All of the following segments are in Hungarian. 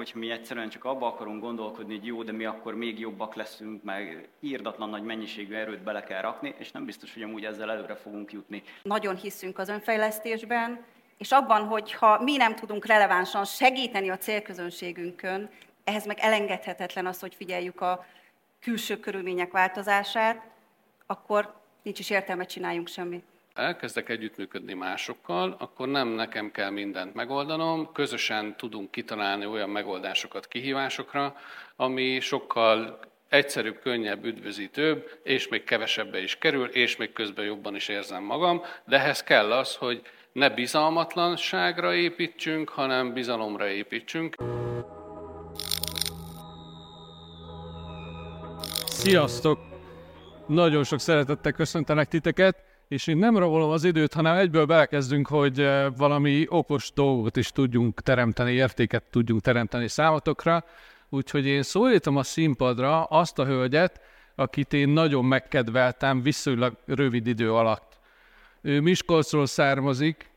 hogyha mi egyszerűen csak abba akarunk gondolkodni, hogy jó, de mi akkor még jobbak leszünk, meg írdatlan nagy mennyiségű erőt bele kell rakni, és nem biztos, hogy amúgy ezzel előre fogunk jutni. Nagyon hiszünk az önfejlesztésben, és abban, hogy ha mi nem tudunk relevánsan segíteni a célközönségünkön, ehhez meg elengedhetetlen az, hogy figyeljük a külső körülmények változását, akkor nincs is értelme csináljunk semmit elkezdek együttműködni másokkal, akkor nem nekem kell mindent megoldanom, közösen tudunk kitalálni olyan megoldásokat kihívásokra, ami sokkal egyszerűbb, könnyebb, üdvözítőbb, és még kevesebbe is kerül, és még közben jobban is érzem magam, de ehhez kell az, hogy ne bizalmatlanságra építsünk, hanem bizalomra építsünk. Sziasztok! Nagyon sok szeretettel köszöntelek titeket és én nem rabolom az időt, hanem egyből belekezdünk, hogy eh, valami okos dolgot is tudjunk teremteni, értéket tudjunk teremteni számotokra. Úgyhogy én szólítom a színpadra azt a hölgyet, akit én nagyon megkedveltem viszonylag rövid idő alatt. Ő Miskolcról származik,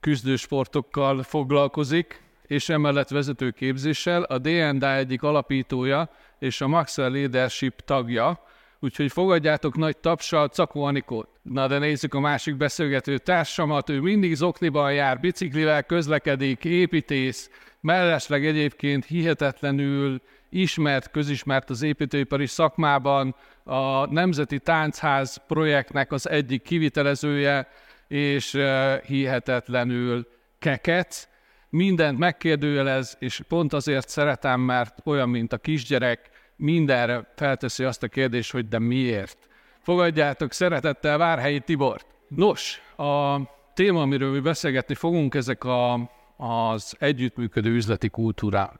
küzdősportokkal foglalkozik, és emellett vezetőképzéssel, a DNDA egyik alapítója és a Maxwell Leadership tagja, Úgyhogy fogadjátok nagy tapsal Cakó Anikót. Na de nézzük a másik beszélgető társamat, ő mindig zokniban jár, biciklivel közlekedik, építész, mellesleg egyébként hihetetlenül ismert, közismert az építőipari szakmában, a Nemzeti Táncház projektnek az egyik kivitelezője, és hihetetlenül keket. Mindent megkérdőjelez, és pont azért szeretem, mert olyan, mint a kisgyerek, mindenre felteszi azt a kérdést, hogy de miért. Fogadjátok szeretettel Várhelyi Tibort. Nos, a téma, amiről mi beszélgetni fogunk, ezek a, az együttműködő üzleti kultúrák.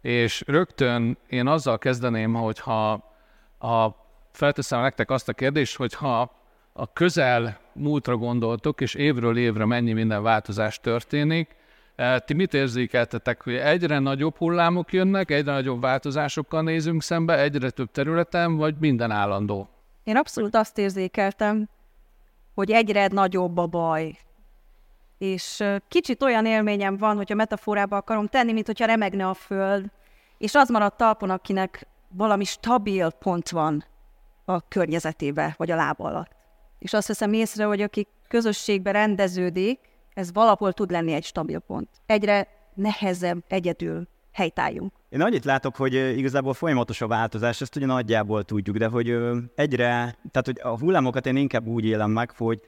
És rögtön én azzal kezdeném, hogyha a, felteszem nektek azt a kérdést, hogyha a közel múltra gondoltok, és évről évre mennyi minden változás történik, ti mit érzékeltetek, hogy egyre nagyobb hullámok jönnek, egyre nagyobb változásokkal nézünk szembe, egyre több területen, vagy minden állandó? Én abszolút azt érzékeltem, hogy egyre nagyobb a baj. És kicsit olyan élményem van, hogy a metaforába akarom tenni, mint hogyha remegne a föld, és az maradt talpon, akinek valami stabil pont van a környezetébe, vagy a lába alatt. És azt veszem észre, hogy aki közösségbe rendeződik, ez valahol tud lenni egy stabil pont. Egyre nehezebb egyedül helytálljunk. Én annyit látok, hogy igazából folyamatos a változás, ezt ugye nagyjából tudjuk, de hogy egyre, tehát hogy a hullámokat én inkább úgy élem meg, hogy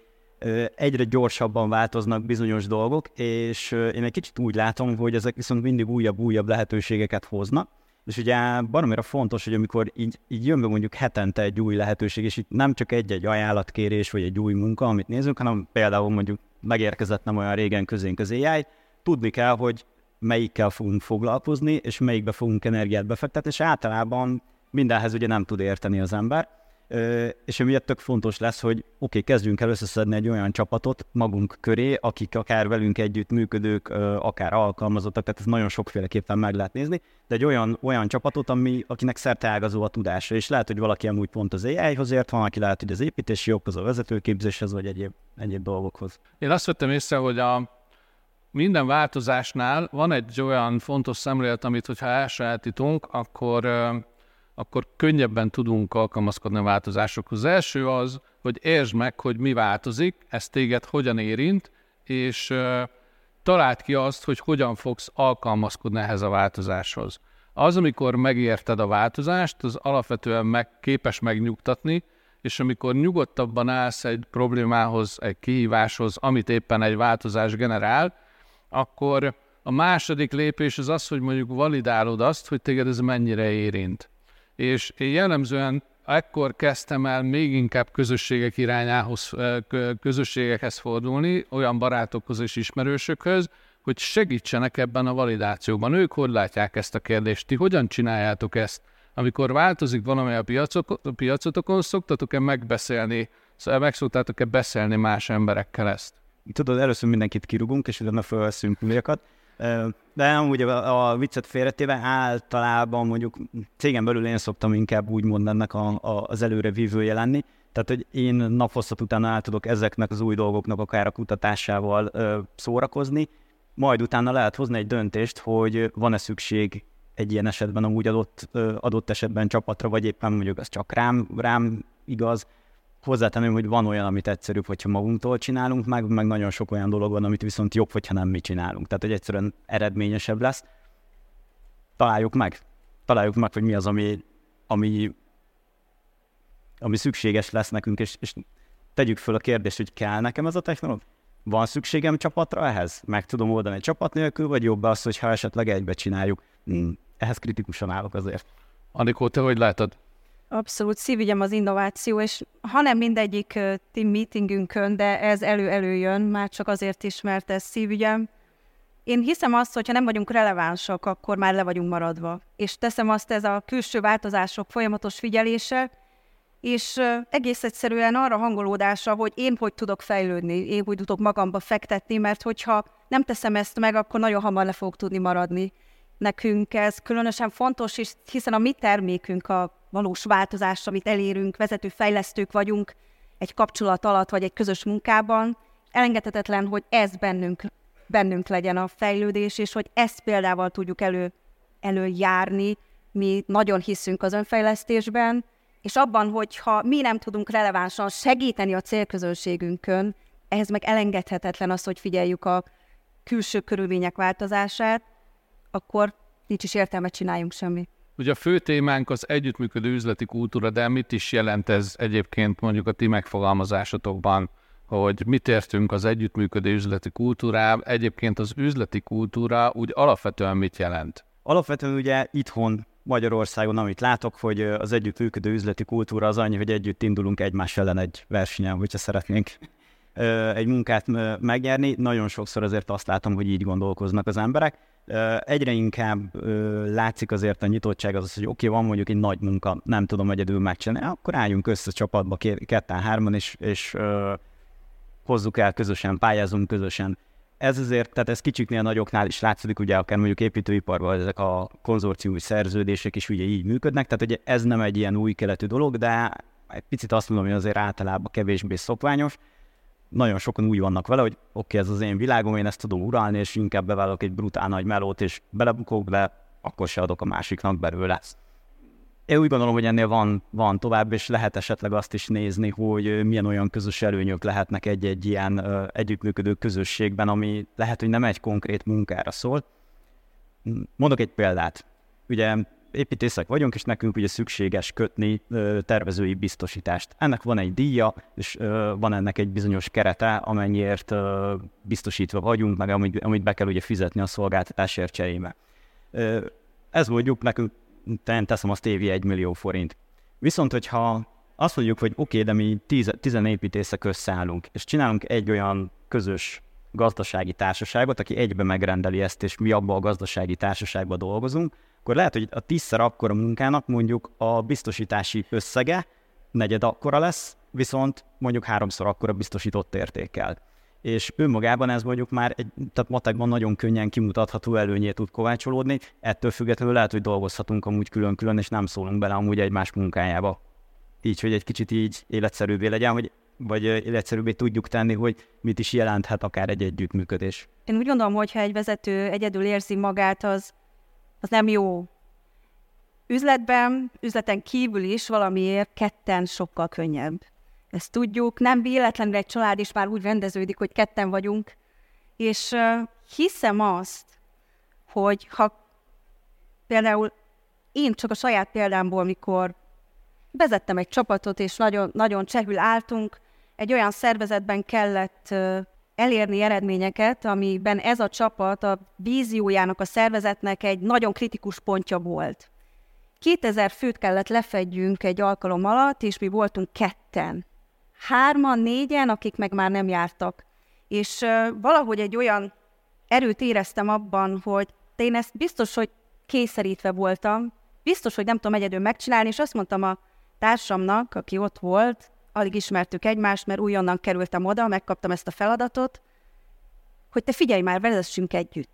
egyre gyorsabban változnak bizonyos dolgok, és én egy kicsit úgy látom, hogy ezek viszont mindig újabb-újabb lehetőségeket hoznak, és ugye baromira fontos, hogy amikor így, így jön be mondjuk hetente egy új lehetőség, és itt nem csak egy-egy ajánlatkérés, vagy egy új munka, amit nézünk, hanem például mondjuk megérkezett nem olyan régen közénk az AI, tudni kell, hogy melyikkel fogunk foglalkozni, és melyikbe fogunk energiát befektetni, és általában mindenhez ugye nem tud érteni az ember, és emiatt tök fontos lesz, hogy oké, okay, kezdjünk el összeszedni egy olyan csapatot magunk köré, akik akár velünk együtt működők, akár alkalmazottak, tehát ez nagyon sokféleképpen meg lehet nézni, de egy olyan, olyan csapatot, ami, akinek szerteágazó a tudása, és lehet, hogy valaki amúgy pont az AI-hoz ért, van, aki lehet, hogy az építési joghoz, a vezetőképzéshez, vagy egyéb, egyéb dolgokhoz. Én azt vettem észre, hogy a minden változásnál van egy olyan fontos szemlélet, amit hogyha elsajátítunk, akkor akkor könnyebben tudunk alkalmazkodni a változásokhoz. Az első az, hogy értsd meg, hogy mi változik, ez téged hogyan érint, és találd ki azt, hogy hogyan fogsz alkalmazkodni ehhez a változáshoz. Az, amikor megérted a változást, az alapvetően meg, képes megnyugtatni, és amikor nyugodtabban állsz egy problémához, egy kihíváshoz, amit éppen egy változás generál, akkor a második lépés az az, hogy mondjuk validálod azt, hogy téged ez mennyire érint és én jellemzően ekkor kezdtem el még inkább közösségek irányához, közösségekhez fordulni, olyan barátokhoz és ismerősökhöz, hogy segítsenek ebben a validációban. Ők hogy látják ezt a kérdést? Ti hogyan csináljátok ezt? Amikor változik valami a, piacok, a piacotokon, szoktatok-e megbeszélni, szóval meg szoktátok-e beszélni más emberekkel ezt? Tudod, először mindenkit kirugunk, és utána felveszünk újakat. De amúgy a, a viccet félretéve általában mondjuk cégen belül én szoktam inkább úgy ennek a, a, az előre vívője lenni, tehát, hogy én naphosszat után el tudok ezeknek az új dolgoknak akár a kutatásával ö, szórakozni, majd utána lehet hozni egy döntést, hogy van-e szükség egy ilyen esetben amúgy adott, adott esetben csapatra, vagy éppen mondjuk az csak rám, rám igaz. Hozzátenném, hogy van olyan, amit egyszerűbb, hogyha magunktól csinálunk, meg, meg nagyon sok olyan dolog van, amit viszont jobb, hogyha nem mi csinálunk. Tehát, hogy egyszerűen eredményesebb lesz. Találjuk meg. Találjuk meg, hogy mi az, ami, ami, ami szükséges lesz nekünk, és, és tegyük föl a kérdést, hogy kell nekem ez a technológia? Van szükségem csapatra ehhez? Meg tudom oldani csapat nélkül, vagy jobb az, hogyha esetleg egybe csináljuk? Hmm, ehhez kritikusan állok azért. Anikó, te hogy látod? Abszolút szívügyem az innováció, és ha nem mindegyik team meetingünkön, de ez elő-előjön, már csak azért is, mert ez szívügyem. Én hiszem azt, hogy ha nem vagyunk relevánsak, akkor már le vagyunk maradva. És teszem azt ez a külső változások folyamatos figyelése, és egész egyszerűen arra hangolódása, hogy én hogy tudok fejlődni, én hogy tudok magamba fektetni, mert hogyha nem teszem ezt meg, akkor nagyon hamar le fogok tudni maradni. Nekünk ez különösen fontos, és hiszen a mi termékünk a valós változás, amit elérünk, vezető fejlesztők vagyunk egy kapcsolat alatt, vagy egy közös munkában, elengedhetetlen, hogy ez bennünk, bennünk legyen a fejlődés, és hogy ezt példával tudjuk elő, előjárni. Mi nagyon hiszünk az önfejlesztésben, és abban, hogyha mi nem tudunk relevánsan segíteni a célközönségünkön, ehhez meg elengedhetetlen az, hogy figyeljük a külső körülmények változását, akkor nincs is értelme csináljunk semmit. Ugye a fő témánk az együttműködő üzleti kultúra, de mit is jelent ez egyébként mondjuk a ti megfogalmazásotokban, hogy mit értünk az együttműködő üzleti kultúrá, egyébként az üzleti kultúra úgy alapvetően mit jelent? Alapvetően ugye itthon Magyarországon, amit látok, hogy az együttműködő üzleti kultúra az annyi, hogy együtt indulunk egymás ellen egy versenyen, hogyha szeretnénk egy munkát megnyerni. Nagyon sokszor azért azt látom, hogy így gondolkoznak az emberek. Egyre inkább látszik azért a nyitottság az, hogy oké, okay, van mondjuk egy nagy munka, nem tudom egyedül megcsinálni, akkor álljunk össze csapatba ketten-hárman, és, és hozzuk el közösen, pályázunk közösen ez azért, tehát ez kicsiknél nagyoknál is látszik, ugye akár mondjuk építőiparban ezek a konzorciumi szerződések is ugye így működnek, tehát ugye ez nem egy ilyen új keletű dolog, de egy picit azt mondom, hogy azért általában kevésbé szokványos. Nagyon sokan úgy vannak vele, hogy oké, okay, ez az én világom, én ezt tudom uralni, és inkább bevállalok egy brutál nagy melót, és belebukok, de akkor se adok a másiknak belőle én úgy gondolom, hogy ennél van, van tovább, és lehet esetleg azt is nézni, hogy milyen olyan közös előnyök lehetnek egy-egy ilyen együttműködő közösségben, ami lehet, hogy nem egy konkrét munkára szól. Mondok egy példát. Ugye építészek vagyunk, és nekünk ugye szükséges kötni tervezői biztosítást. Ennek van egy díja, és van ennek egy bizonyos kerete, amennyiért biztosítva vagyunk, meg amit, amit be kell ugye fizetni a szolgáltatásért cserébe. Ez mondjuk nekünk teszem azt évi egy millió forint. Viszont, hogyha azt mondjuk, hogy oké, okay, de mi tíz, tizen építészek összeállunk, és csinálunk egy olyan közös gazdasági társaságot, aki egybe megrendeli ezt, és mi abban a gazdasági társaságban dolgozunk, akkor lehet, hogy a tízszer akkora munkának mondjuk a biztosítási összege negyed akkora lesz, viszont mondjuk háromszor akkora biztosított értékkel és önmagában ez mondjuk már egy, tehát matekban nagyon könnyen kimutatható előnyét tud kovácsolódni, ettől függetlenül lehet, hogy dolgozhatunk amúgy külön-külön, és nem szólunk bele amúgy egymás munkájába. Így, hogy egy kicsit így életszerűbbé legyen, hogy vagy életszerűbbé tudjuk tenni, hogy mit is jelenthet akár egy együttműködés. Én úgy gondolom, hogy ha egy vezető egyedül érzi magát, az, az nem jó. Üzletben, üzleten kívül is valamiért ketten sokkal könnyebb ezt tudjuk, nem véletlenül egy család is már úgy rendeződik, hogy ketten vagyunk, és uh, hiszem azt, hogy ha például én csak a saját példámból, mikor vezettem egy csapatot, és nagyon, nagyon csehül álltunk, egy olyan szervezetben kellett elérni eredményeket, amiben ez a csapat a víziójának, a szervezetnek egy nagyon kritikus pontja volt. 2000 főt kellett lefedjünk egy alkalom alatt, és mi voltunk ketten hárman, négyen, akik meg már nem jártak. És uh, valahogy egy olyan erőt éreztem abban, hogy én ezt biztos, hogy kényszerítve voltam, biztos, hogy nem tudom egyedül megcsinálni, és azt mondtam a társamnak, aki ott volt, alig ismertük egymást, mert újonnan kerültem oda, megkaptam ezt a feladatot, hogy te figyelj már, vezessünk együtt.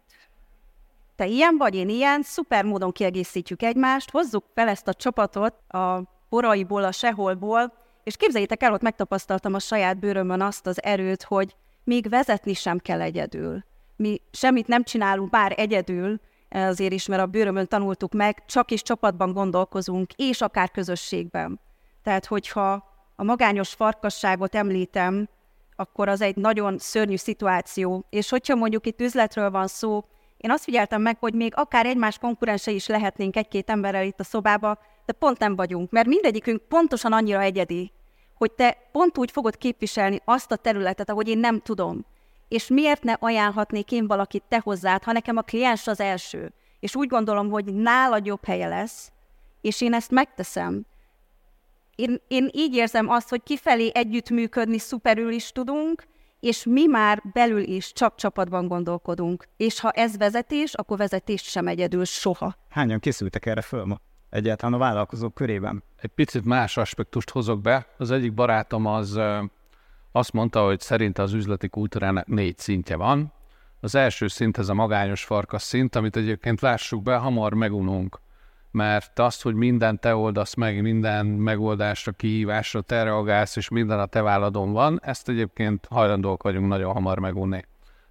Te ilyen vagy, én ilyen, szuper módon kiegészítjük egymást, hozzuk fel ezt a csapatot a poraiból, a seholból, és képzeljétek el, ott megtapasztaltam a saját bőrömön azt az erőt, hogy még vezetni sem kell egyedül. mi semmit nem csinálunk, bár egyedül, azért is, mert a bőrömön tanultuk meg, csak is csapatban gondolkozunk, és akár közösségben. Tehát, hogyha a magányos farkasságot említem, akkor az egy nagyon szörnyű szituáció. És hogyha mondjuk itt üzletről van szó, én azt figyeltem meg, hogy még akár egymás konkurense is lehetnénk egy-két emberrel itt a szobába, de pont nem vagyunk, mert mindegyikünk pontosan annyira egyedi, hogy te pont úgy fogod képviselni azt a területet, ahogy én nem tudom. És miért ne ajánlhatnék én valakit te hozzád, ha nekem a kliens az első? És úgy gondolom, hogy nálad jobb helye lesz, és én ezt megteszem. Én, én így érzem azt, hogy kifelé együttműködni szuperül is tudunk, és mi már belül is csak csapatban gondolkodunk. És ha ez vezetés, akkor vezetés sem egyedül soha. Hányan készültek erre föl ma? Egyáltalán a vállalkozók körében? Egy picit más aspektust hozok be. Az egyik barátom az azt mondta, hogy szerinte az üzleti kultúrának négy szintje van. Az első szint ez a magányos farkas szint, amit egyébként lássuk be, hamar megununk mert azt, hogy mindent te oldasz meg, minden megoldásra, kihívásra te reagálsz, és minden a te válladon van, ezt egyébként hajlandók vagyunk nagyon hamar megunni.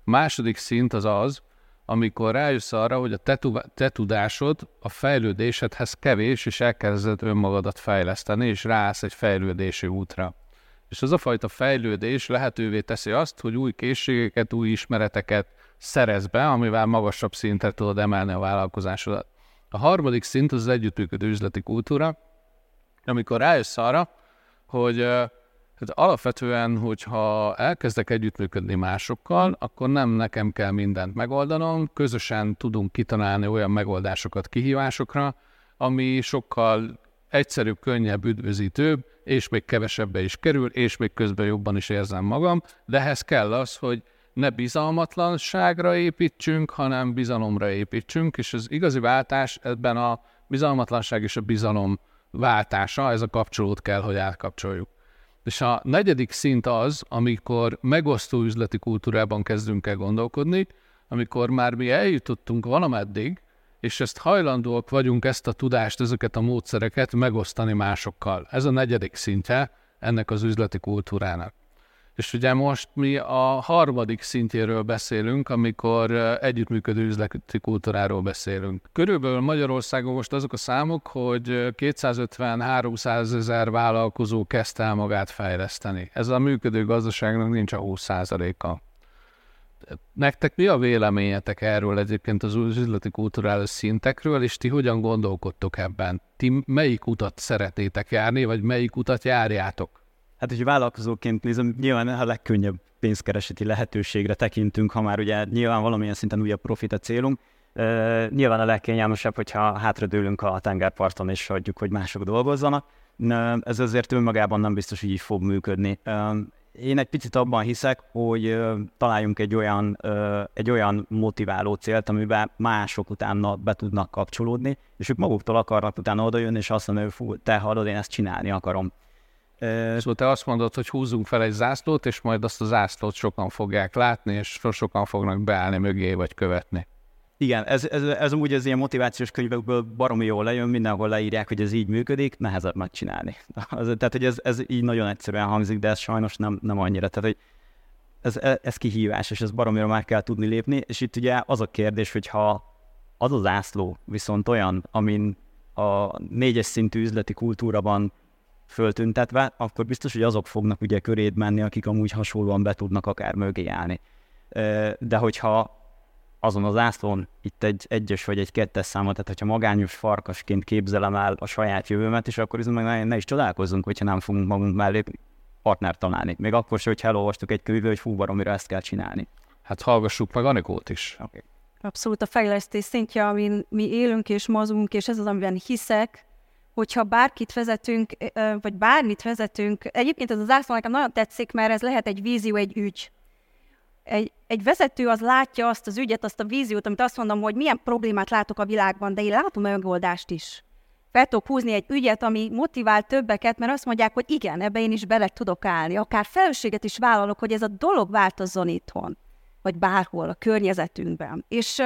Második szint az az, amikor rájössz arra, hogy a te, te tudásod a fejlődésedhez kevés, és elkezded önmagadat fejleszteni, és ráállsz egy fejlődési útra. És az a fajta fejlődés lehetővé teszi azt, hogy új készségeket, új ismereteket szerez be, amivel magasabb szintre tudod emelni a vállalkozásodat. A harmadik szint az, az együttműködő üzleti kultúra, amikor rájössz arra, hogy hát alapvetően, hogyha elkezdek együttműködni másokkal, akkor nem nekem kell mindent megoldanom, közösen tudunk kitalálni olyan megoldásokat kihívásokra, ami sokkal egyszerűbb, könnyebb, üdvözítőbb, és még kevesebbe is kerül, és még közben jobban is érzem magam, de ehhez kell az, hogy ne bizalmatlanságra építsünk, hanem bizalomra építsünk, és az igazi váltás ebben a bizalmatlanság és a bizalom váltása, ez a kapcsolót kell, hogy átkapcsoljuk. És a negyedik szint az, amikor megosztó üzleti kultúrában kezdünk el gondolkodni, amikor már mi eljutottunk valameddig, és ezt hajlandóak vagyunk ezt a tudást, ezeket a módszereket megosztani másokkal. Ez a negyedik szintje ennek az üzleti kultúrának. És ugye most mi a harmadik szintjéről beszélünk, amikor együttműködő üzleti kultúráról beszélünk. Körülbelül Magyarországon most azok a számok, hogy 250-300 ezer vállalkozó kezdte el magát fejleszteni. Ez a működő gazdaságnak nincs a 20%-a. Nektek mi a véleményetek erről egyébként az üzleti kulturális szintekről, és ti hogyan gondolkodtok ebben? Ti melyik utat szeretnétek járni, vagy melyik utat járjátok? Hát, hogy vállalkozóként nézem, nyilván a legkönnyebb pénzkereseti lehetőségre tekintünk, ha már ugye nyilván valamilyen szinten újabb profit a célunk. Uh, nyilván a legkényelmesebb, hogyha hátradőlünk a tengerparton és hagyjuk, hogy mások dolgozzanak. Uh, ez azért önmagában nem biztos, hogy így fog működni. Uh, én egy picit abban hiszek, hogy találjunk egy olyan, egy olyan motiváló célt, amiben mások utána be tudnak kapcsolódni, és ők maguktól akarnak utána odajönni, és azt mondani, hogy fú, te hallod, én ezt csinálni akarom. Szóval te azt mondod, hogy húzzunk fel egy zászlót, és majd azt a zászlót sokan fogják látni, és sokan fognak beállni mögé, vagy követni. Igen, ez, ez, ez amúgy az ilyen motivációs könyvekből baromi jól lejön, mindenhol leírják, hogy ez így működik, nehezebb megcsinálni. Az, tehát, hogy ez, ez így nagyon egyszerűen hangzik, de ez sajnos nem, nem annyira. Tehát, hogy ez, ez kihívás, és ez baromira már kell tudni lépni, és itt ugye az a kérdés, hogy ha az az zászló viszont olyan, amin a négyes szintű üzleti kultúraban föltüntetve, akkor biztos, hogy azok fognak ugye köréd menni, akik amúgy hasonlóan be tudnak akár mögé állni. De hogyha azon az ászlón itt egy egyes vagy egy kettes számot, tehát hogyha magányos farkasként képzelem el a saját jövőmet, és akkor meg ne, ne is csodálkozzunk, hogyha nem fogunk magunk mellé partnert találni. Még akkor sem, hogy elolvastuk egy könyvből, hogy fú, baromira ezt kell csinálni. Hát hallgassuk meg Anikót is. Okay. Abszolút a fejlesztés szintje, amin mi élünk és mozgunk, és ez az, amiben hiszek, hogyha bárkit vezetünk, vagy bármit vezetünk, egyébként ez az zászló nekem nagyon tetszik, mert ez lehet egy vízió, egy ügy. Egy, egy vezető az látja azt az ügyet, azt a víziót, amit azt mondom, hogy milyen problémát látok a világban, de én látom a megoldást is. Fel tudok húzni egy ügyet, ami motivál többeket, mert azt mondják, hogy igen, ebbe én is bele tudok állni. Akár felelősséget is vállalok, hogy ez a dolog változzon itthon, vagy bárhol a környezetünkben. És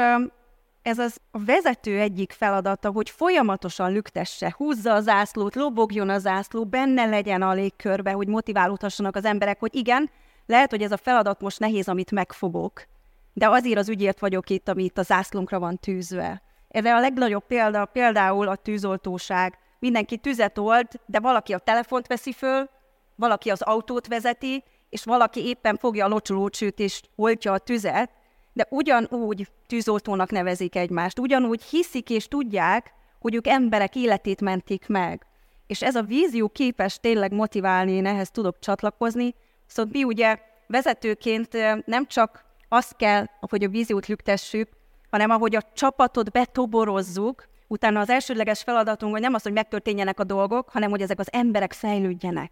ez az a vezető egyik feladata, hogy folyamatosan lüktesse, húzza az zászlót, lobogjon a zászló, benne legyen a légkörbe, hogy motiválódhassanak az emberek, hogy igen, lehet, hogy ez a feladat most nehéz, amit megfogok, de azért az ügyért vagyok itt, ami itt a zászlónkra van tűzve. Erre a legnagyobb példa például a tűzoltóság. Mindenki tüzet old, de valaki a telefont veszi föl, valaki az autót vezeti, és valaki éppen fogja a locsolócsőt és oltja a tüzet, de ugyanúgy tűzoltónak nevezik egymást, ugyanúgy hiszik és tudják, hogy ők emberek életét mentik meg. És ez a vízió képes tényleg motiválni, én ehhez tudok csatlakozni. Szóval mi ugye vezetőként nem csak azt kell, hogy a víziót lüktessük, hanem ahogy a csapatot betoborozzuk, utána az elsődleges feladatunk, hogy nem az, hogy megtörténjenek a dolgok, hanem hogy ezek az emberek fejlődjenek.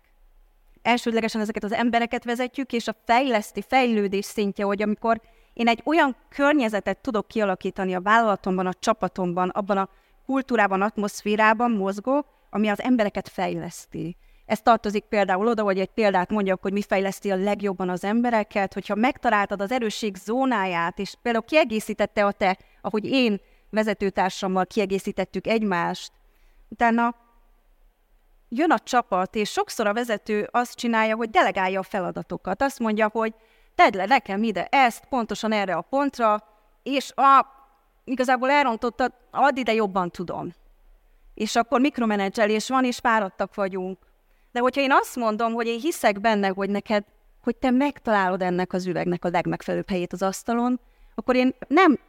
Elsődlegesen ezeket az embereket vezetjük, és a fejleszti, fejlődés szintje, hogy amikor én egy olyan környezetet tudok kialakítani a vállalatomban, a csapatomban, abban a kultúrában, atmoszférában mozgok, ami az embereket fejleszti. Ez tartozik például oda, hogy egy példát mondjak, hogy mi fejleszti a legjobban az embereket, hogyha megtaláltad az erősség zónáját, és például kiegészítette a te, ahogy én vezetőtársammal kiegészítettük egymást, utána jön a csapat, és sokszor a vezető azt csinálja, hogy delegálja a feladatokat. Azt mondja, hogy tedd le nekem ide ezt, pontosan erre a pontra, és a, igazából elrontottad, add ide jobban tudom. És akkor mikromenedzselés van, és fáradtak vagyunk. De hogyha én azt mondom, hogy én hiszek benne, hogy neked, hogy te megtalálod ennek az üvegnek a legmegfelelőbb helyét az asztalon, akkor én nem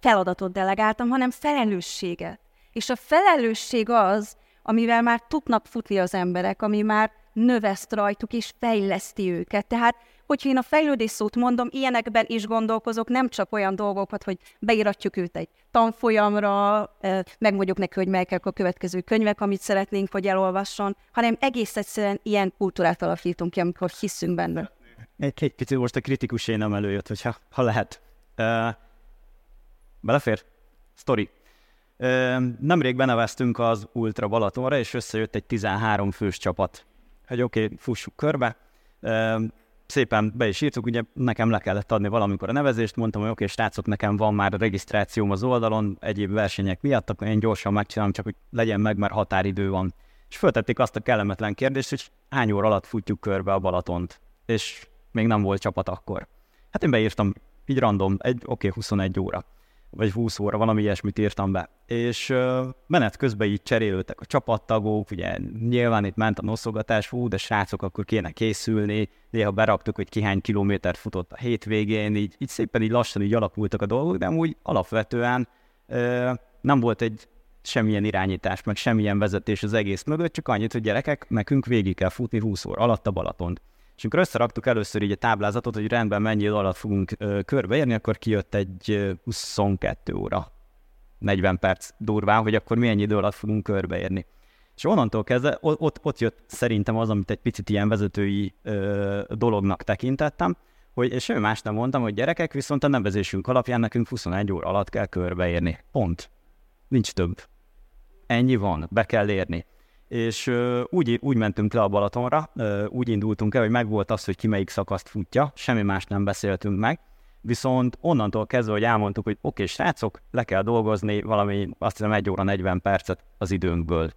feladatot delegáltam, hanem felelősséget. És a felelősség az, amivel már tudnak futni az emberek, ami már növeszt rajtuk és fejleszti őket. Tehát, hogyha én a fejlődés szót mondom, ilyenekben is gondolkozok, nem csak olyan dolgokat, hogy beíratjuk őt egy tanfolyamra, megmondjuk neki, hogy melyek a következő könyvek, amit szeretnénk, hogy elolvasson, hanem egész egyszerűen ilyen kultúrát alakítunk ki, amikor hiszünk benne. Egy, egy picit most a kritikus én nem előjött, hogyha ha lehet. Uh, belefér? Story. Uh, nemrég beneveztünk az Ultra Balatonra, és összejött egy 13 fős csapat hogy oké, okay, fussuk körbe. Szépen be is írtuk, ugye nekem le kellett adni valamikor a nevezést, mondtam, hogy oké, okay, srácok, nekem van már a regisztrációm az oldalon, egyéb versenyek miatt, akkor én gyorsan megcsinálom, csak hogy legyen meg, mert határidő van. És föltették azt a kellemetlen kérdést, hogy hány óra alatt futjuk körbe a Balatont, és még nem volt csapat akkor. Hát én beírtam, így random, egy, oké, okay, 21 óra vagy 20 óra, valami ilyesmit írtam be. És menet közben így cserélődtek a csapattagok, ugye nyilván itt ment a noszogatás, hú, de srácok, akkor kéne készülni, néha beraktuk, hogy ki hány kilométert futott a hétvégén, így, így szépen így lassan így alakultak a dolgok, de úgy alapvetően nem volt egy semmilyen irányítás, meg semmilyen vezetés az egész mögött, csak annyit, hogy gyerekek, nekünk végig kell futni 20 óra alatt a Balatont. És amikor összeraktuk először így a táblázatot, hogy rendben mennyi idő alatt fogunk ö, körbeérni, akkor kijött egy ö, 22 óra, 40 perc durván, hogy akkor milyen idő alatt fogunk körbeérni. És onnantól kezdve ott, ott jött szerintem az, amit egy picit ilyen vezetői ö, dolognak tekintettem, hogy, és semmi más nem mondtam, hogy gyerekek, viszont a nevezésünk alapján nekünk 21 óra alatt kell körbeérni. Pont. Nincs több. Ennyi van, be kell érni és úgy, úgy mentünk le a Balatonra, úgy indultunk el, hogy megvolt az, hogy ki melyik szakaszt futja, semmi más nem beszéltünk meg, viszont onnantól kezdve, hogy elmondtuk, hogy oké, srácok, le kell dolgozni valami, azt hiszem, 1 óra 40 percet az időnkből.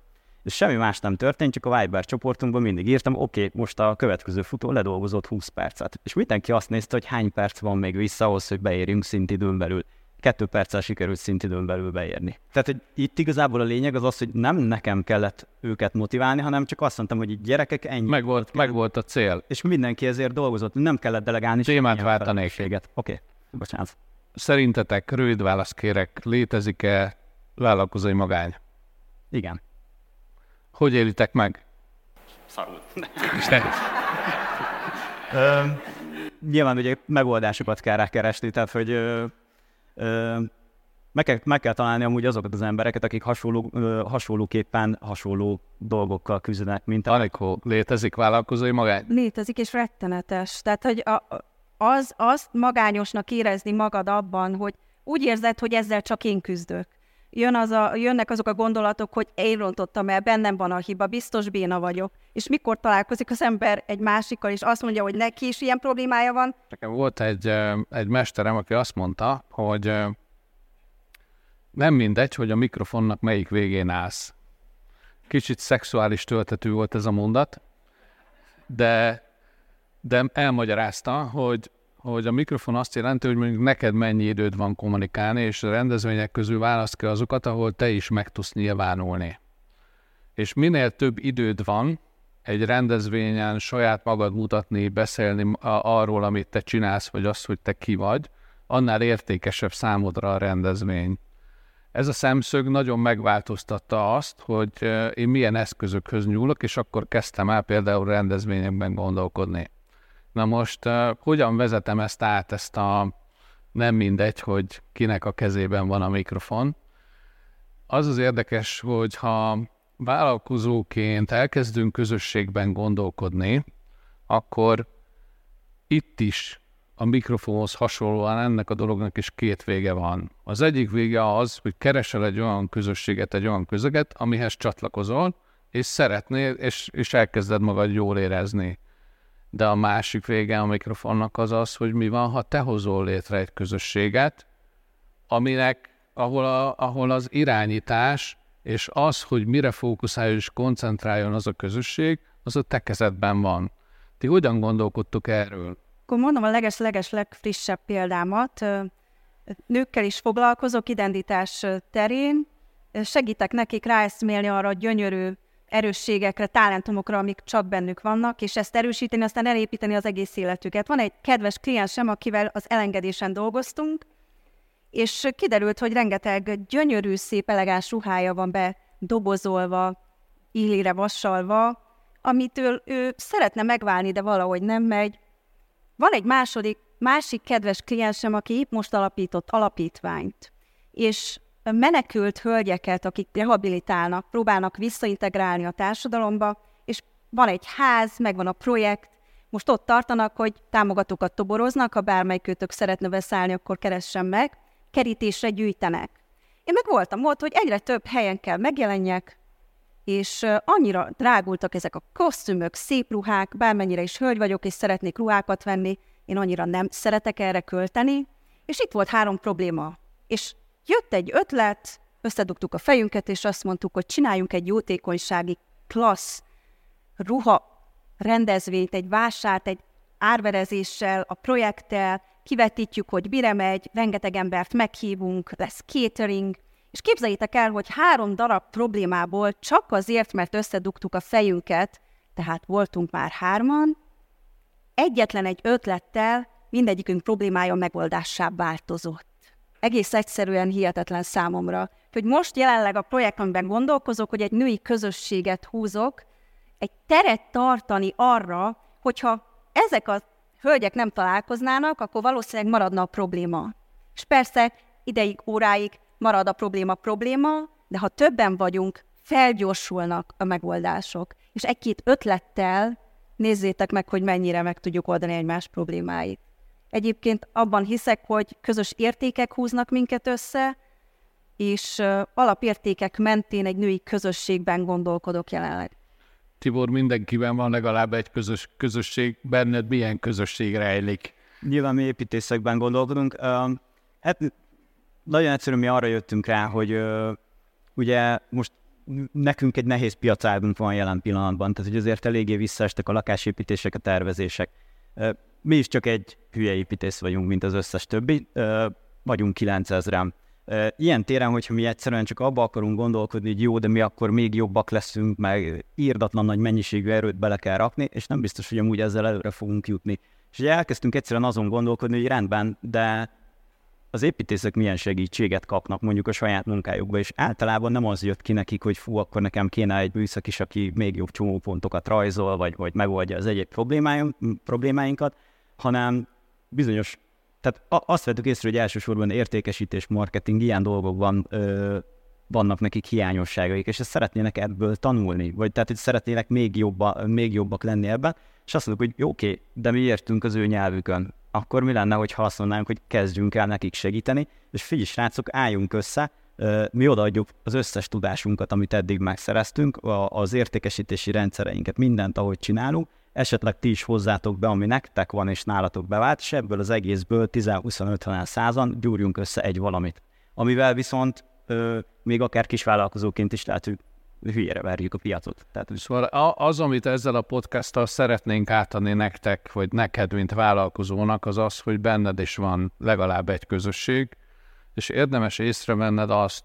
És semmi más nem történt, csak a Viber csoportunkban mindig írtam, oké, most a következő futó ledolgozott 20 percet. És mindenki azt nézte, hogy hány perc van még vissza ahhoz, hogy beérjünk szintidőn belül kettő perccel sikerült szintidőn belül beérni. Tehát hogy itt igazából a lényeg az az, hogy nem nekem kellett őket motiválni, hanem csak azt mondtam, hogy gyerekek ennyi. Meg volt, meg volt a cél. És mindenki ezért dolgozott, nem kellett delegálni. Témát váltanék. Oké, okay. bocsánat. Szerintetek, rövid választ kérek, létezik-e vállalkozói magány? Igen. Hogy élitek meg? Szarul. Nyilván ugye megoldásokat kell rákeresni, tehát hogy meg kell, meg kell találni amúgy azokat az embereket, akik hasonló, hasonlóképpen hasonló dolgokkal küzdenek, mint a... Anikó, létezik vállalkozói magány? Létezik, és rettenetes. Tehát, hogy a, az, azt magányosnak érezni magad abban, hogy úgy érzed, hogy ezzel csak én küzdök. Jön az a, jönnek azok a gondolatok, hogy én rontottam el, bennem van a hiba, biztos béna vagyok. És mikor találkozik az ember egy másikkal, és azt mondja, hogy neki is ilyen problémája van? Nekem volt egy, egy mesterem, aki azt mondta, hogy nem mindegy, hogy a mikrofonnak melyik végén állsz. Kicsit szexuális töltetű volt ez a mondat, de, de elmagyarázta, hogy hogy a mikrofon azt jelenti, hogy mondjuk neked mennyi időd van kommunikálni, és a rendezvények közül választ ki azokat, ahol te is meg tudsz nyilvánulni. És minél több időd van egy rendezvényen saját magad mutatni, beszélni arról, amit te csinálsz, vagy azt, hogy te ki vagy, annál értékesebb számodra a rendezvény. Ez a szemszög nagyon megváltoztatta azt, hogy én milyen eszközökhöz nyúlok, és akkor kezdtem el például rendezvényekben gondolkodni. Na most uh, hogyan vezetem ezt át, ezt a nem mindegy, hogy kinek a kezében van a mikrofon. Az az érdekes, hogy ha vállalkozóként elkezdünk közösségben gondolkodni, akkor itt is a mikrofonhoz hasonlóan ennek a dolognak is két vége van. Az egyik vége az, hogy keresel egy olyan közösséget, egy olyan közeget, amihez csatlakozol, és szeretnél, és, és elkezded magad jól érezni. De a másik vége a mikrofonnak az az, hogy mi van, ha te hozol létre egy közösséget, aminek, ahol, a, ahol az irányítás és az, hogy mire fókuszáljon és koncentráljon az a közösség, az a te kezedben van. Ti hogyan gondolkodtok erről? Akkor mondom a leges-leges legfrissebb példámat. Nőkkel is foglalkozok identitás terén, segítek nekik ráeszmélni arra a gyönyörű erősségekre, talentumokra, amik csak bennük vannak, és ezt erősíteni, aztán elépíteni az egész életüket. Van egy kedves kliensem, akivel az elengedésen dolgoztunk, és kiderült, hogy rengeteg gyönyörű, szép, elegáns ruhája van be dobozolva, illire vassalva, amitől ő szeretne megválni, de valahogy nem megy. Van egy második, másik kedves kliensem, aki most alapított alapítványt, és menekült hölgyeket, akik rehabilitálnak, próbálnak visszaintegrálni a társadalomba, és van egy ház, megvan a projekt, most ott tartanak, hogy támogatókat toboroznak, ha bármelyik őtök szeretne beszállni, akkor keressen meg, kerítésre gyűjtenek. Én meg voltam ott, hogy egyre több helyen kell megjelenjek, és annyira drágultak ezek a kosztümök, szép ruhák, bármennyire is hölgy vagyok, és szeretnék ruhákat venni, én annyira nem szeretek erre költeni, és itt volt három probléma. És jött egy ötlet, összedugtuk a fejünket, és azt mondtuk, hogy csináljunk egy jótékonysági klassz ruha rendezvényt, egy vásárt, egy árverezéssel, a projekttel, kivetítjük, hogy mire megy, rengeteg embert meghívunk, lesz catering, és képzeljétek el, hogy három darab problémából csak azért, mert összedugtuk a fejünket, tehát voltunk már hárman, egyetlen egy ötlettel mindegyikünk problémája megoldássá változott. Egész egyszerűen hihetetlen számomra, hogy most jelenleg a projektemben gondolkozok, hogy egy női közösséget húzok, egy teret tartani arra, hogyha ezek a hölgyek nem találkoznának, akkor valószínűleg maradna a probléma. És persze ideig, óráig marad a probléma probléma, de ha többen vagyunk, felgyorsulnak a megoldások. És egy-két ötlettel nézzétek meg, hogy mennyire meg tudjuk oldani egymás problémáit. Egyébként abban hiszek, hogy közös értékek húznak minket össze, és alapértékek mentén egy női közösségben gondolkodok jelenleg. Tibor, mindenkiben van legalább egy közös közösség, benned milyen közösség rejlik? Nyilván mi építészekben gondolkodunk. Hát nagyon egyszerűen mi arra jöttünk rá, hogy ugye most nekünk egy nehéz piacágunk van jelen pillanatban, tehát hogy azért eléggé visszaestek a lakásépítések, a tervezések. Mi is csak egy hülye építész vagyunk, mint az összes többi, vagyunk 9000-en. Ilyen téren, hogyha mi egyszerűen csak abba akarunk gondolkodni, hogy jó, de mi akkor még jobbak leszünk, meg írdatlan nagy mennyiségű erőt bele kell rakni, és nem biztos, hogy amúgy ezzel előre fogunk jutni. És ugye elkezdtünk egyszerűen azon gondolkodni, hogy rendben, de az építészek milyen segítséget kapnak mondjuk a saját munkájukba, és általában nem az jött ki nekik, hogy fú, akkor nekem kéne egy műszak is, aki még jobb csomópontokat rajzol, vagy, vagy megoldja az egyéb problémáinkat, hanem bizonyos tehát azt vettük észre, hogy elsősorban értékesítés, marketing, ilyen dolgokban ö, vannak nekik hiányosságaik, és ezt szeretnének ebből tanulni, vagy tehát, hogy szeretnének még, jobba, még jobbak lenni ebben, és azt mondjuk, hogy jó, oké, de mi értünk az ő nyelvükön, akkor mi lenne, hogyha azt mondanánk, hogy kezdjünk el nekik segíteni, és figyelj, srácok, álljunk össze, mi odaadjuk az összes tudásunkat, amit eddig megszereztünk, az értékesítési rendszereinket, mindent, ahogy csinálunk, esetleg ti is hozzátok be, ami nektek van és nálatok bevált, és ebből az egészből 10-25 százan gyúrjunk össze egy valamit. Amivel viszont még akár kisvállalkozóként is lehet, hogy hülyére verjük a piacot. Tehát, szóval az, amit ezzel a podcasttal szeretnénk átadni nektek, vagy neked, mint vállalkozónak, az az, hogy benned is van legalább egy közösség, és érdemes észrevenned azt,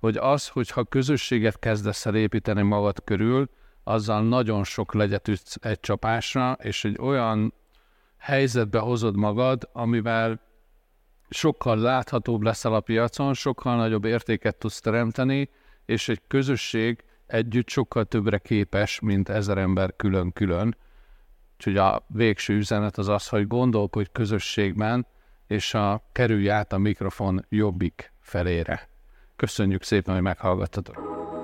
hogy az, hogyha közösséget kezdesz el építeni magad körül, azzal nagyon sok legyet egy csapásra, és egy olyan helyzetbe hozod magad, amivel sokkal láthatóbb leszel a piacon, sokkal nagyobb értéket tudsz teremteni, és egy közösség együtt sokkal többre képes, mint ezer ember külön-külön. Úgyhogy a végső üzenet az az, hogy gondolkodj közösségben, és a, kerülj át a mikrofon jobbik felére. Köszönjük szépen, hogy meghallgattatok!